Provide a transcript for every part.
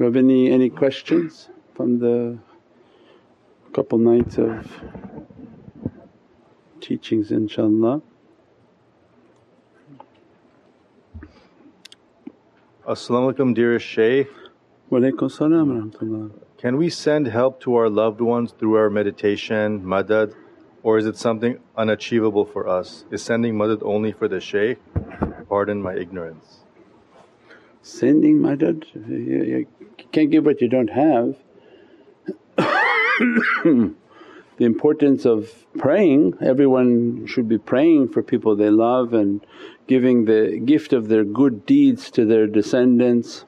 We have any, any questions from the couple nights of teachings inshaAllah? As-salamu alaykum dearest Shaykh. Walaykum salam rahmatullah. Can we send help to our loved ones through our meditation, madad, or is it something unachievable for us? Is sending madad only for the Shaykh? Pardon my ignorance. Sending madad, you, you can't give what you don't have. the importance of praying, everyone should be praying for people they love and giving the gift of their good deeds to their descendants.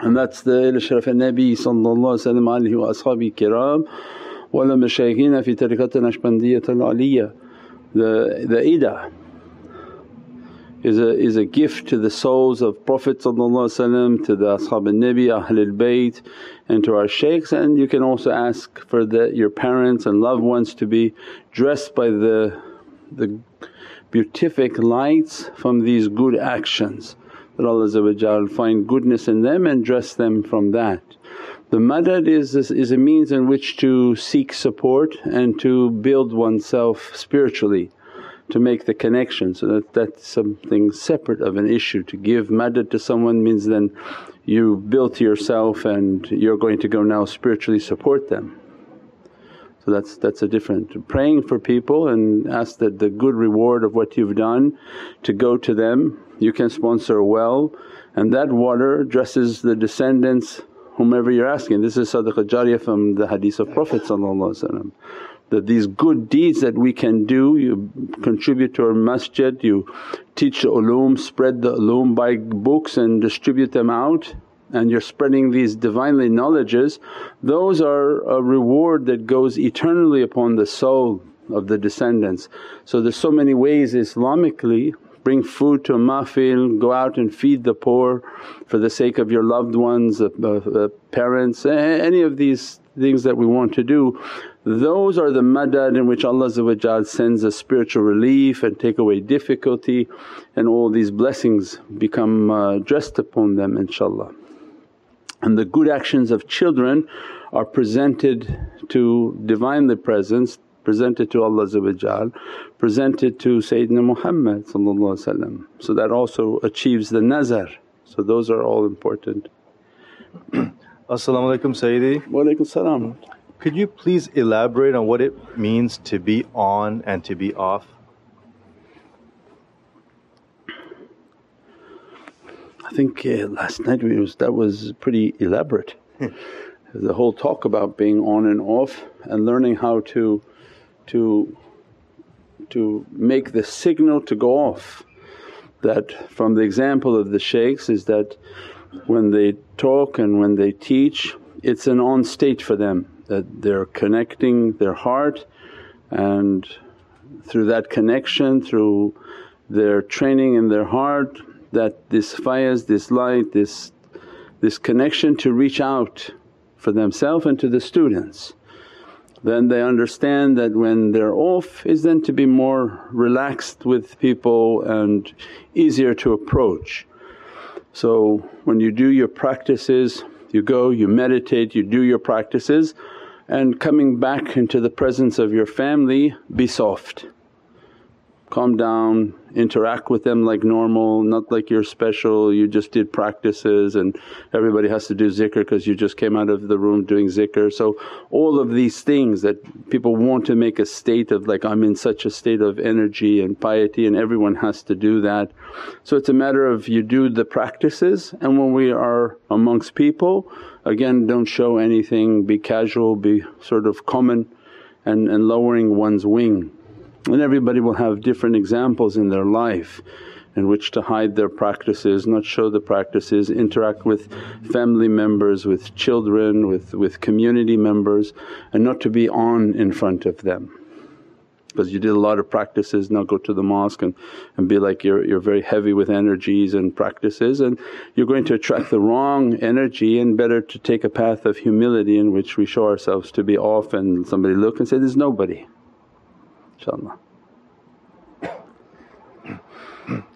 And that's the ila sharaf al-Nabi alayhi wa ashabi kiram wala mashayikhina fi tariqat al-Naqshbandiyyah al-Aliyah. The, the ida is a, is a gift to the souls of Prophet to the Ashab al-Nabi, Ahlul Bayt and to our shaykhs. And you can also ask for the, your parents and loved ones to be dressed by the, the beatific lights from these good actions. That Allah find goodness in them and dress them from that. The madad is, is a means in which to seek support and to build oneself spiritually to make the connection. So that, that's something separate of an issue. To give madad to someone means then you built yourself and you're going to go now spiritually support them. So that's that's a different praying for people and ask that the good reward of what you've done to go to them. You can sponsor well and that water dresses the descendants whomever you're asking. This is sadaqah jariyah from the hadith of Prophet that these good deeds that we can do, you contribute to our masjid, you teach the ulum, spread the ulum, buy books and distribute them out and you're spreading these Divinely knowledges, those are a reward that goes eternally upon the soul of the descendants. So there's so many ways Islamically bring food to a mahfil, go out and feed the poor for the sake of your loved ones, uh, uh, parents, any of these things that we want to do. Those are the madad in which Allah sends a spiritual relief and take away difficulty and all these blessings become uh, dressed upon them inshaAllah. And the good actions of children are presented to Divinely Presence, presented to Allah presented to Sayyidina Muhammad so that also achieves the nazar. So those are all important. As-salamu alaykum Sayyidi. Wa alaykum salam. Could you please elaborate on what it means to be on and to be off? I think uh, last night was that was pretty elaborate. the whole talk about being on and off and learning how to to to make the signal to go off. That from the example of the shaykhs is that when they talk and when they teach it's an on state for them that they're connecting their heart and through that connection, through their training in their heart that this fires, this light, this, this connection to reach out for themselves and to the students. Then they understand that when they're off is then to be more relaxed with people and easier to approach. So when you do your practices, you go, you meditate, you do your practices and coming back into the presence of your family be soft calm down, interact with them like normal, not like you're special, you just did practices and everybody has to do zikr because you just came out of the room doing zikr. So all of these things that people want to make a state of like, I'm in such a state of energy and piety and everyone has to do that. So it's a matter of you do the practices and when we are amongst people again don't show anything, be casual, be sort of common and, and lowering one's wing and everybody will have different examples in their life in which to hide their practices, not show the practices, interact with family members, with children, with, with community members and not to be on in front of them. Because you did a lot of practices, now go to the mosque and, and be like you're, you're very heavy with energies and practices and you're going to attract the wrong energy and better to take a path of humility in which we show ourselves to be off and somebody look and say, there's nobody inshaAllah.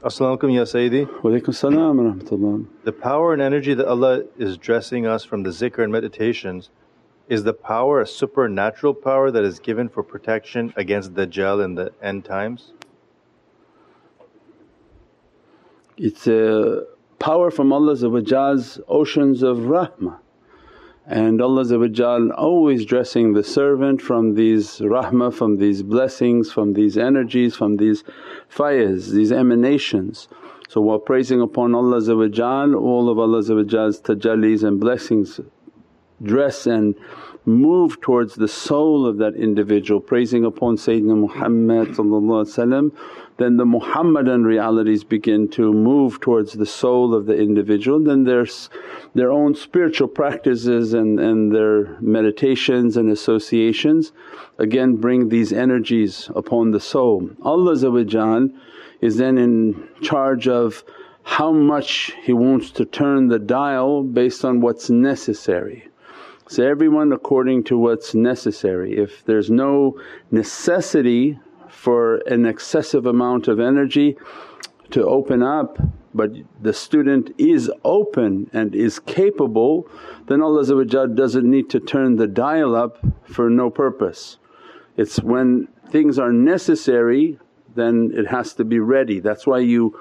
Assalamu alaikum, Ya Sayyidi. Walaikum salam wa rahmatullah. The power and energy that Allah is dressing us from the zikr and meditations, is the power a supernatural power that is given for protection against Dajjal in the end times? It's a power from Allah's oceans of rahmah and Allah always dressing the servant from these rahmah, from these blessings, from these energies, from these fayaz, these emanations. So while praising upon Allah all of Allah's tajallis and blessings dress and move towards the soul of that individual, praising upon Sayyidina Muhammad then the Muhammadan realities begin to move towards the soul of the individual. Then there's their own spiritual practices and, and their meditations and associations again bring these energies upon the soul. Allah is then in charge of how much He wants to turn the dial based on what's necessary. So everyone according to what's necessary. If there's no necessity for an excessive amount of energy to open up but the student is open and is capable then Allah doesn't need to turn the dial up for no purpose. It's when things are necessary then it has to be ready. That's why you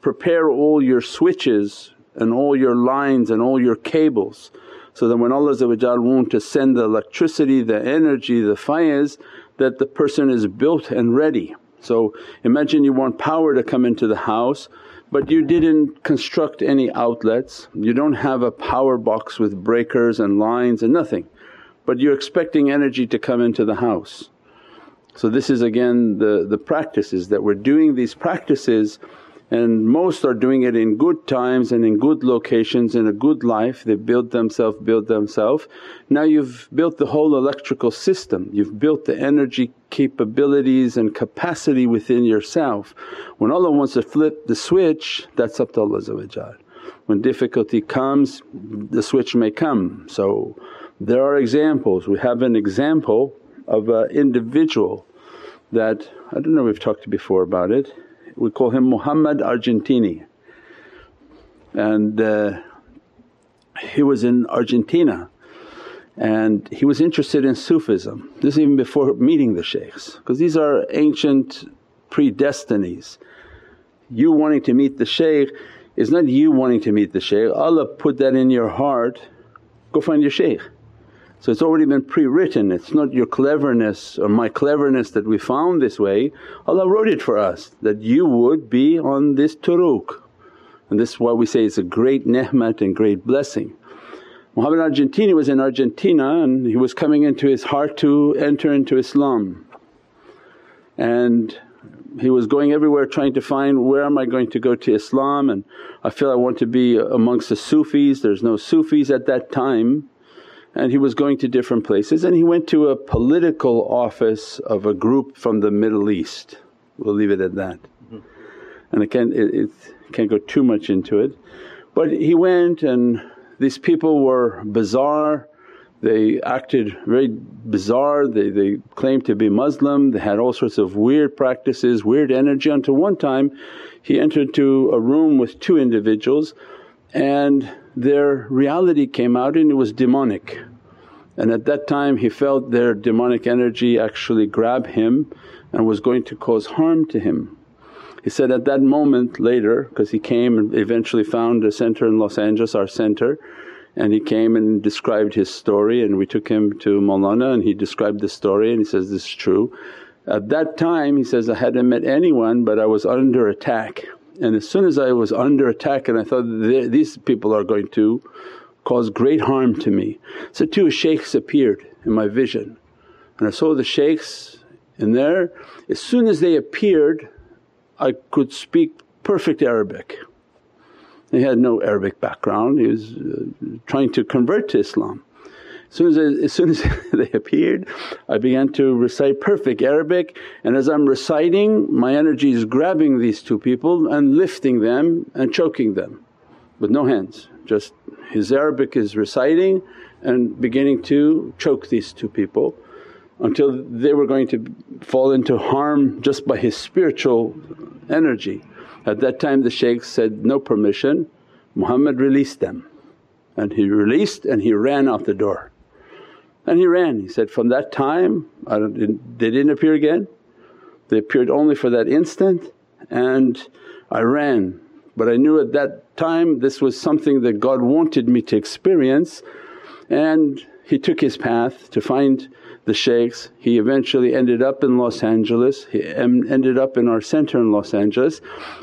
prepare all your switches and all your lines and all your cables so that when Allah want to send the electricity, the energy, the fires that the person is built and ready. So imagine you want power to come into the house but you didn't construct any outlets, you don't have a power box with breakers and lines and nothing but you're expecting energy to come into the house. So this is again the, the practices that we're doing these practices and most are doing it in good times and in good locations in a good life. They build themselves build themselves. Now you've built the whole electrical system. You've built the energy capabilities and capacity within yourself. When allah wants to flip the switch that's up to allah when difficulty comes the switch may come. So there are examples. We have an example of an individual that i don't know we've talked before about it we call him Muhammad Argentini and uh, he was in Argentina and he was interested in Sufism. This is even before meeting the shaykhs because these are ancient predestinies. You wanting to meet the shaykh is not you wanting to meet the shaykh, Allah put that in your heart, go find your shaykh. So it's already been pre-written, it's not your cleverness or my cleverness that we found this way, Allah wrote it for us that you would be on this turuq. And this is why we say it's a great ni'mat and great blessing. Muhammad Argentini was in Argentina and he was coming into his heart to enter into Islam. And he was going everywhere trying to find where am I going to go to Islam and I feel I want to be amongst the Sufis, there's no Sufis at that time and he was going to different places and he went to a political office of a group from the Middle East, we'll leave it at that. And I can't, it, it can't go too much into it. But he went and these people were bizarre, they acted very bizarre, they, they claimed to be Muslim, they had all sorts of weird practices, weird energy until one time he entered to a room with two individuals and their reality came out and it was demonic. And at that time he felt their demonic energy actually grab him and was going to cause harm to him. He said at that moment later because he came and eventually found a center in Los Angeles, our center and he came and described his story and we took him to Maulana and he described the story and he says, this is true. At that time he says, I hadn't met anyone but I was under attack and as soon as I was under attack and I thought these people are going to cause great harm to me. So two shaykhs appeared in my vision and I saw the shaykhs in there. As soon as they appeared I could speak perfect Arabic. He had no Arabic background, he was uh, trying to convert to Islam. As soon as, as soon as they appeared I began to recite perfect Arabic and as I'm reciting my energy is grabbing these two people and lifting them and choking them with no hands. Just his Arabic is reciting and beginning to choke these two people until they were going to fall into harm just by his spiritual energy. At that time the shaykh said, no permission, Muhammad released them. And he released and he ran out the door. And he ran, he said, from that time they didn't appear again, they appeared only for that instant and I ran. But I knew at that time this was something that God wanted me to experience and he took his path to find the shaykhs. He eventually ended up in Los Angeles, he ended up in our center in Los Angeles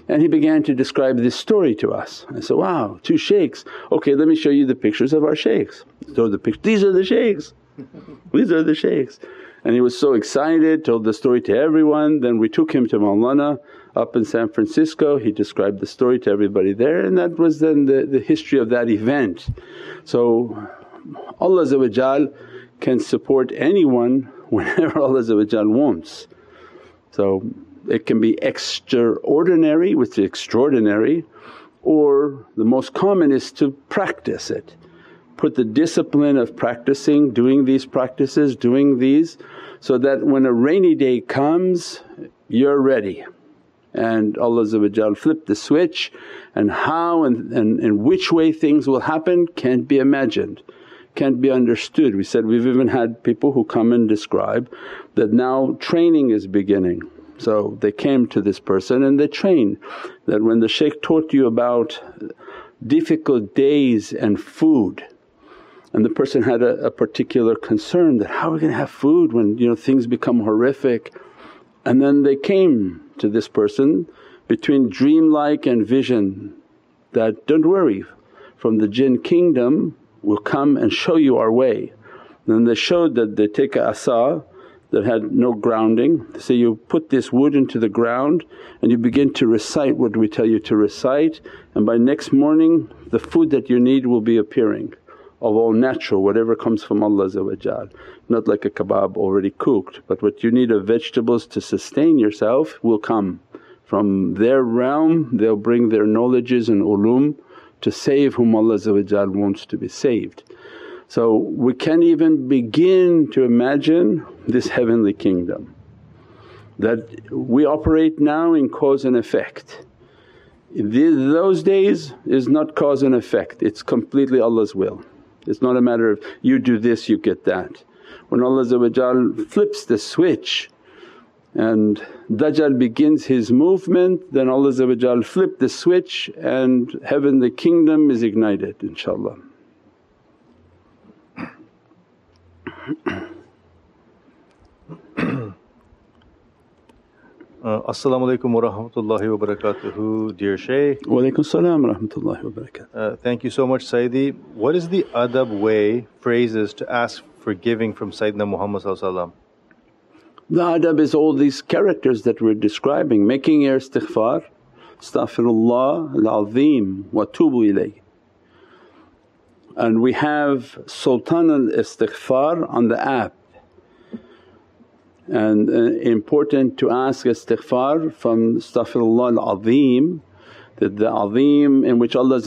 and he began to describe this story to us. I said, wow two shaykhs, okay let me show you the pictures of our shaykhs. So the pictures, these are the shaykhs, these are the shaykhs. And he was so excited, told the story to everyone. Then we took him to Mawlana up in San Francisco, he described the story to everybody there and that was then the, the history of that event. So Allah can support anyone whenever Allah wants. So it can be extraordinary which is extraordinary or the most common is to practice it. Put the discipline of practicing, doing these practices, doing these so that when a rainy day comes you're ready and Allah flip the switch and how and, and in which way things will happen can't be imagined can't be understood. We said we've even had people who come and describe that now training is beginning. So they came to this person and they trained that when the shaykh taught you about difficult days and food and the person had a, a particular concern that, how are we going to have food when you know things become horrific? And then they came to this person between dream-like and vision that, don't worry from the jinn kingdom will come and show you our way. Then they showed that they take a asa that had no grounding, so you put this wood into the ground and you begin to recite what we tell you to recite. And by next morning the food that you need will be appearing of all natural whatever comes from Allah not like a kebab already cooked but what you need of vegetables to sustain yourself will come. From their realm they'll bring their knowledges and ulum to save whom Allah wants to be saved. So we can't even begin to imagine this heavenly kingdom that we operate now in cause and effect. Those days is not cause and effect, it's completely Allah's will. It's not a matter of you do this you get that. When Allah flips the switch and Dajjal begins his movement then Allah flip the switch and heaven the kingdom is ignited inshaAllah. Uh, As-salamu alaykum wa rahmatullahi wa barakatuhu, dear Shaykh. Wa alaykum salam wa rahmatullahi wa barakatuh. Uh, thank you so much Sayyidi. What is the adab way, phrases to ask forgiving from Sayyidina Muhammad the adab is all these characters that we're describing, making your istighfar, astaghfirullah al-azim wa tubu ilayh. And we have Sultan al-Istighfar on the app and uh, important to ask istighfar from astaghfirullah al-azim that the azim in which Allah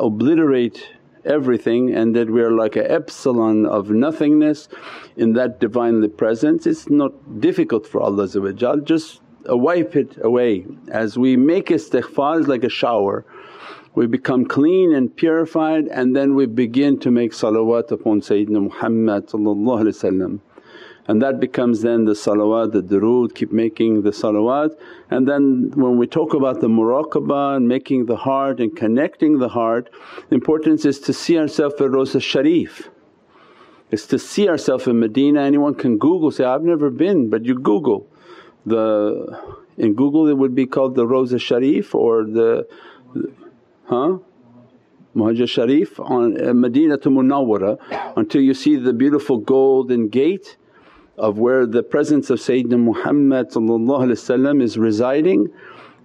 obliterate everything and that we are like a epsilon of nothingness in that Divinely Presence. It's not difficult for Allah just wipe it away. As we make istighfar it's like a shower we become clean and purified and then we begin to make salawat upon Sayyidina Muhammad and that becomes then the salawat, the durood, keep making the salawat. And then when we talk about the muraqabah and making the heart and connecting the heart, the importance is to see ourselves at Rawza Sharif. Is to see ourselves in Medina, anyone can Google say, I've never been but you Google the in Google it would be called the Rawza Sharif or the, huh? Muwajaha Sharif on uh, Madinah to Munawwara until you see the beautiful golden gate of where the presence of Sayyidina Muhammad is residing,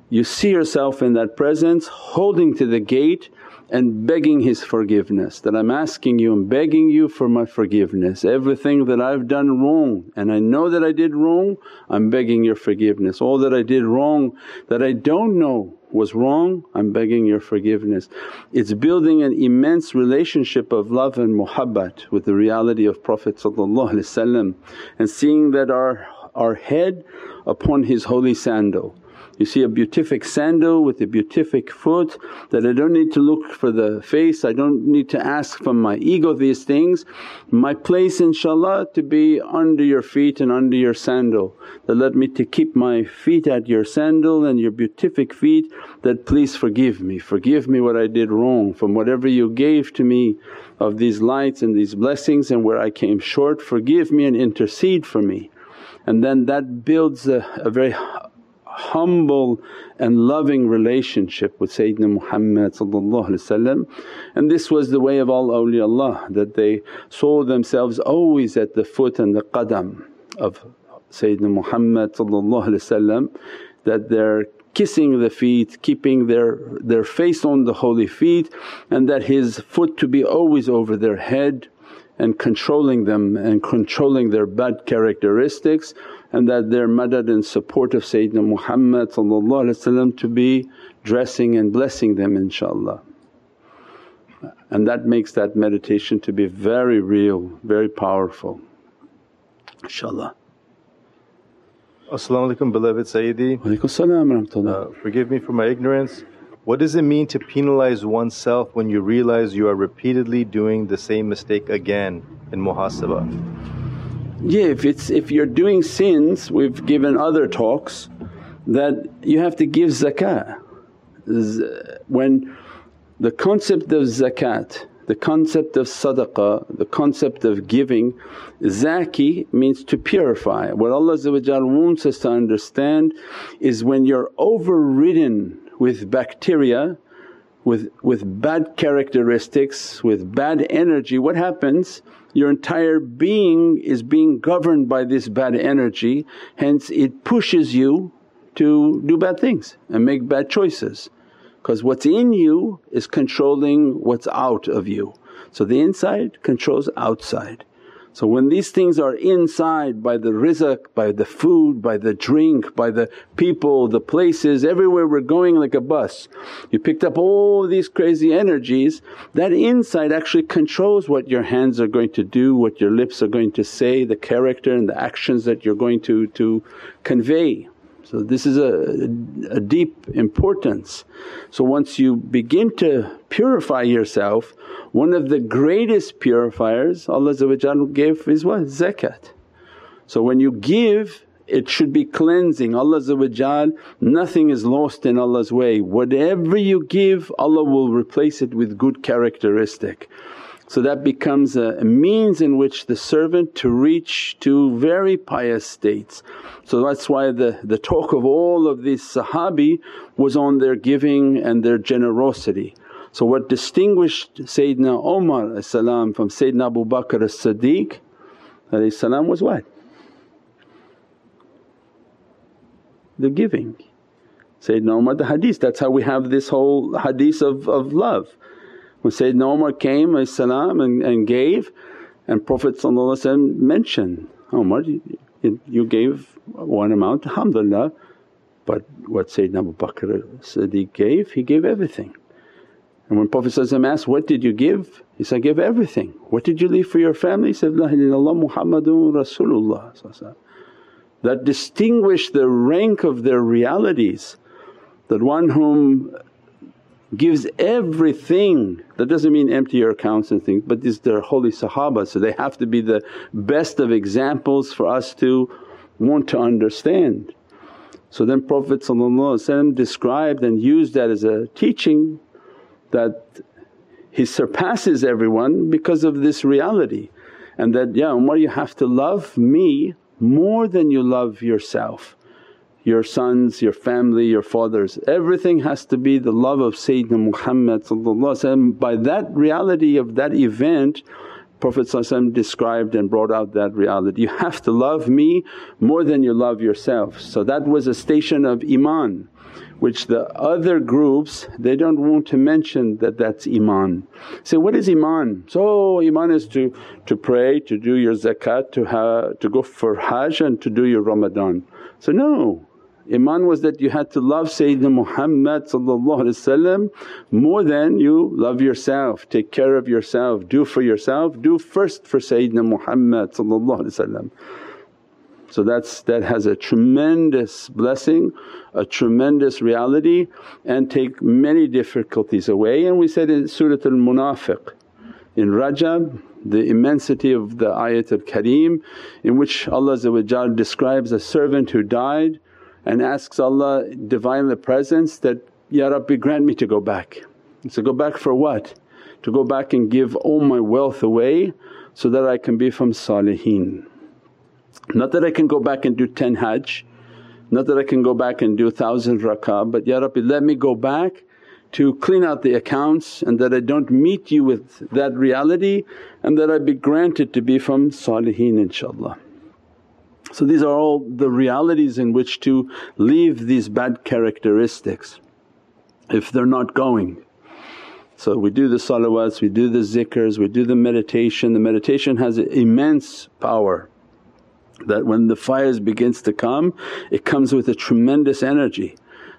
you see yourself in that presence holding to the gate and begging His forgiveness that, I'm asking you and begging you for my forgiveness. Everything that I've done wrong and I know that I did wrong, I'm begging your forgiveness. All that I did wrong that I don't know was wrong, I'm begging your forgiveness. It's building an immense relationship of love and muhabbat with the reality of Prophet and seeing that our, our head upon his holy sandal You see a beatific sandal with a beatific foot that I don't need to look for the face, I don't need to ask from my ego these things. My place inshaAllah to be under your feet and under your sandal. That let me to keep my feet at your sandal and your beatific feet that please forgive me, forgive me what I did wrong from whatever you gave to me of these lights and these blessings and where I came short forgive me and intercede for me. And then that builds a, a very humble and loving relationship with Sayyidina Muhammad and this was the way of all awliyaullah that they saw themselves always at the foot and the qadam of Sayyidina Muhammad that they're kissing the feet, keeping their, their face on the holy feet and that his foot to be always over their head and controlling them and controlling their bad characteristics and that their madad and support of Sayyidina Muhammad to be dressing and blessing them inshaAllah. And that makes that meditation to be very real, very powerful inshaAllah. As-salamu alaykum beloved Sayyidi. Uh, forgive me for my ignorance. What does it mean to penalize oneself when you realize you are repeatedly doing the same mistake again in muhasabah? Yeah, if it's if you're doing sins, we've given other talks that you have to give zakat. When the concept of zakat, the concept of sadaqah, the concept of giving, zaki means to purify. What Allah wants us to understand is when you're overridden with bacteria, with, with bad characteristics, with bad energy, what happens? Your entire being is being governed by this bad energy hence it pushes you to do bad things and make bad choices because what's in you is controlling what's out of you. So the inside controls outside. So when these things are inside by the rizq, by the food, by the drink, by the people, the places, everywhere we're going like a bus. You picked up all these crazy energies, that inside actually controls what your hands are going to do, what your lips are going to say, the character and the actions that you're going to, to convey. So this is a, a deep importance. So once you begin to purify yourself, one of the greatest purifiers Allah gave is what? Zakat. So when you give it should be cleansing. Allah nothing is lost in Allah's way. Whatever you give Allah will replace it with good characteristic. So that becomes a, means in which the servant to reach to very pious states. So that's why the, the talk of all of these Sahabi was on their giving and their generosity. So what distinguished Sayyidina Umar from Sayyidina Abu Bakr as-Siddiq was what? The giving. Sayyidina Umar the hadith, that's how we have this whole hadith of, of love. When Sayyidina Umar came and, and gave and Prophet mentioned, oh, Umar you, you gave one amount alhamdulillah but what Sayyidina Abu Bakr Siddiq gave, he gave everything. And when Prophet asked, what did you give? He said, I gave everything. What did you leave for your family? He said, La ilaha Muhammadun Rasulullah That distinguished the rank of their realities that one whom gives everything. That doesn't mean empty your accounts and things but these they're holy Sahaba so they have to be the best of examples for us to want to understand. So then Prophet described and used that as a teaching that he surpasses everyone because of this reality and that, ya Umar you have to love me more than you love yourself your sons, your family, your fathers. Everything has to be the love of Sayyidina Muhammad By that reality of that event Prophet described and brought out that reality, you have to love me more than you love yourself. So that was a station of iman which the other groups they don't want to mention that that's iman. Say, what is iman? So iman is to, to pray, to do your zakat, to, ha, to go for hajj and to do your Ramadan. So no, Iman was that you had to love Sayyidina Muhammad more than you love yourself, take care of yourself, do for yourself, do first for Sayyidina Muhammad So that's that has a tremendous blessing, a tremendous reality and take many difficulties away. And we said in Surat al Munafiq in Rajab the immensity of the ayat al kareem in which Allah describes a servant who died and asks Allah Divinely Presence that, Ya Rabbi grant me to go back. So, go back for what? To go back and give all my wealth away so that I can be from salihin. Not that I can go back and do 10 hajj, not that I can go back and do thousand rakah but, Ya Rabbi let me go back to clean out the accounts and that I don't meet you with that reality and that I be granted to be from salihin inshaAllah. So these are all the realities in which to leave these bad characteristics if they're not going. So we do the salawats, we do the zikrs, we do the meditation. The meditation has immense power that when the fires begins to come it comes with a tremendous energy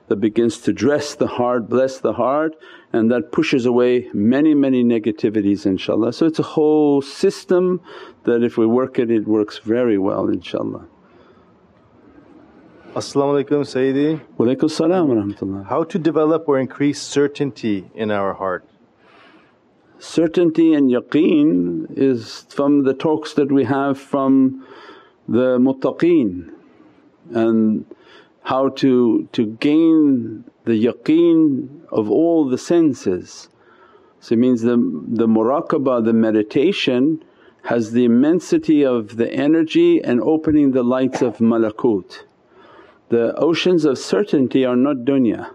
that begins to dress the heart, bless the heart and that pushes away many many negativities inshaAllah. So it's a whole system that if we work it, it works very well inshaAllah. As-salamu alaykum Sayyidi. Walaykum salam wa rahmatullah. How to develop or increase certainty in our heart? Certainty and yaqeen is from the talks that we have from the muttaqeen and how to, to gain the yaqeen of all the senses. So it means the, the muraqabah, the meditation has the immensity of the energy and opening the lights of malakut. The oceans of certainty are not dunya.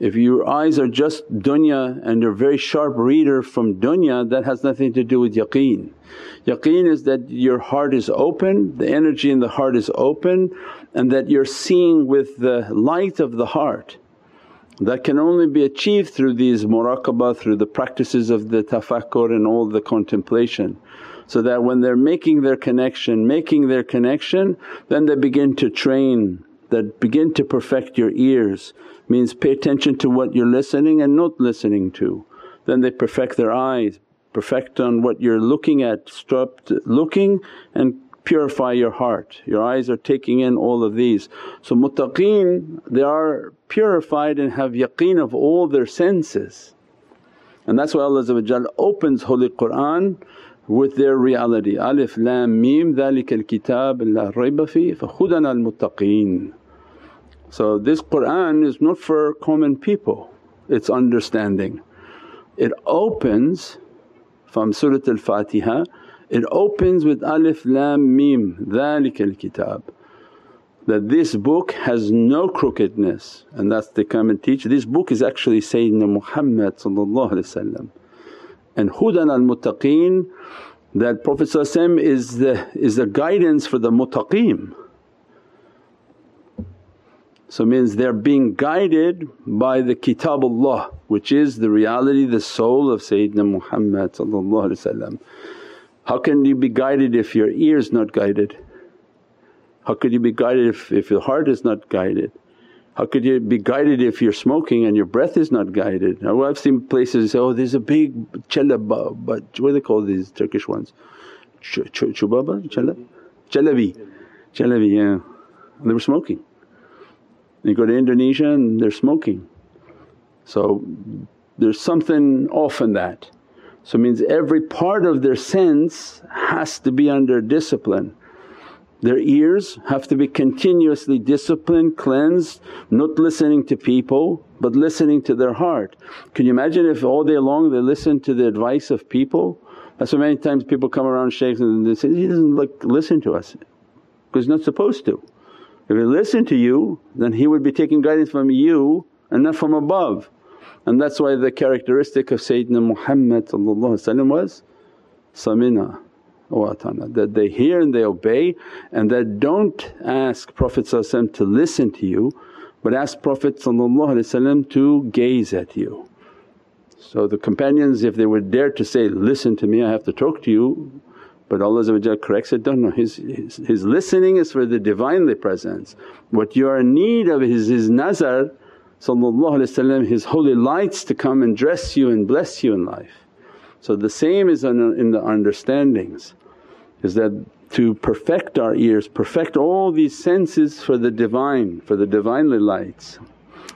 If your eyes are just dunya and you're a very sharp reader from dunya that has nothing to do with yaqeen. Yaqeen is that your heart is open, the energy in the heart is open and that you're seeing with the light of the heart. That can only be achieved through these muraqabah, through the practices of the tafakkur and all the contemplation. So that when they're making their connection, making their connection then they begin to train, that begin to perfect your ears means pay attention to what you're listening and not listening to. Then they perfect their eyes, perfect on what you're looking at, stop looking and purify your heart, your eyes are taking in all of these. So muttaqeen they are purified and have yaqeen of all their senses and that's why Allah opens Holy Qur'an with their reality, alif lam mim dhalikal kitab la rayba fi fahudanal muttaqeen. So this Qur'an is not for common people, it's understanding. It opens from Surat al-Fatiha it opens with alif lam mim, dhalikal kitab that this book has no crookedness and that's the come and teach. This book is actually Sayyidina Muhammad and hudan al-muttaqeen that Prophet is the, is the guidance for the muttaqeen. So means they're being guided by the Kitabullah which is the reality, the soul of Sayyidina Muhammad how can you be guided if your ear is not guided? How could you be guided if, if your heart is not guided? How could you be guided if you're smoking and your breath is not guided? Now I've seen places say, oh there's a big chalaba but what do they call these Turkish ones? Ch ch chubaba? Chalab? Chalabi, chalabi yeah. And they were smoking. You go to Indonesia and they're smoking. So there's something off in that. So means every part of their sense has to be under discipline. Their ears have to be continuously disciplined, cleansed, not listening to people but listening to their heart. Can you imagine if all day long they listen to the advice of people? That's why many times people come around shaykhs and they say, he doesn't like listen to us because he's not supposed to. If he listened to you then he would be taking guidance from you and not from above. And that's why the characteristic of Sayyidina Muhammad was samina wa atana that they hear and they obey and that don't ask Prophet to listen to you but ask Prophet to gaze at you. So the companions if they would dare to say, listen to me I have to talk to you but Allah corrects it, don't know his, his, his listening is for the Divinely Presence. What you are in need of is His nazar His holy lights to come and dress you and bless you in life. So the same is in, the understandings is that to perfect our ears, perfect all these senses for the Divine, for the Divinely lights.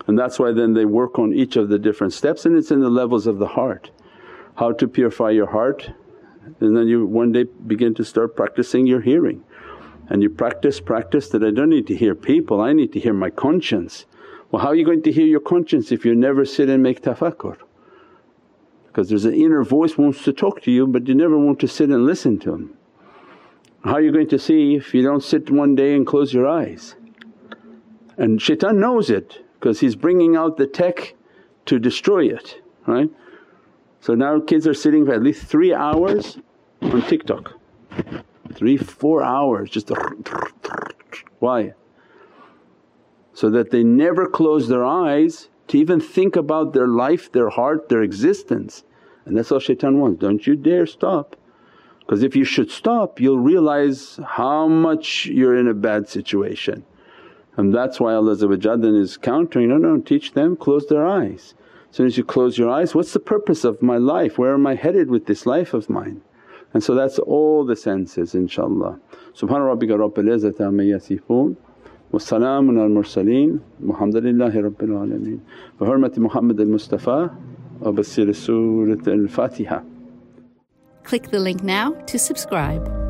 And that's why then they work on each of the different steps and it's in the levels of the heart. How to purify your heart and then you one day begin to start practicing your hearing and you practice, practice that I don't need to hear people, I need to hear my conscience. Well how are you going to hear your conscience if you never sit and make tafakkur? Because there's an inner voice wants to talk to you but you never want to sit and listen to him. How are you going to see if you don't sit one day and close your eyes? And shaitan knows it because he's bringing out the tech to destroy it, right. So now kids are sitting for at least three hours on TikTok, three, four hours just why? So that they never close their eyes to even think about their life, their heart, their existence and that's all shaitan wants, don't you dare stop. Because if you should stop you'll realize how much you're in a bad situation. And that's why Allah is countering, no, no teach them, close their eyes. As soon as you close your eyes, what's the purpose of my life? Where am I headed with this life of mine? And so that's all the senses inshaAllah. Subhana rabbika rabbil izzati amma yasifoon wa salaamun al mursaleen walhamdulillahi rabbil alameen. Bi hurmati Muhammad al Mustafa wa basir Surat al Fatiha. Click the link now to subscribe.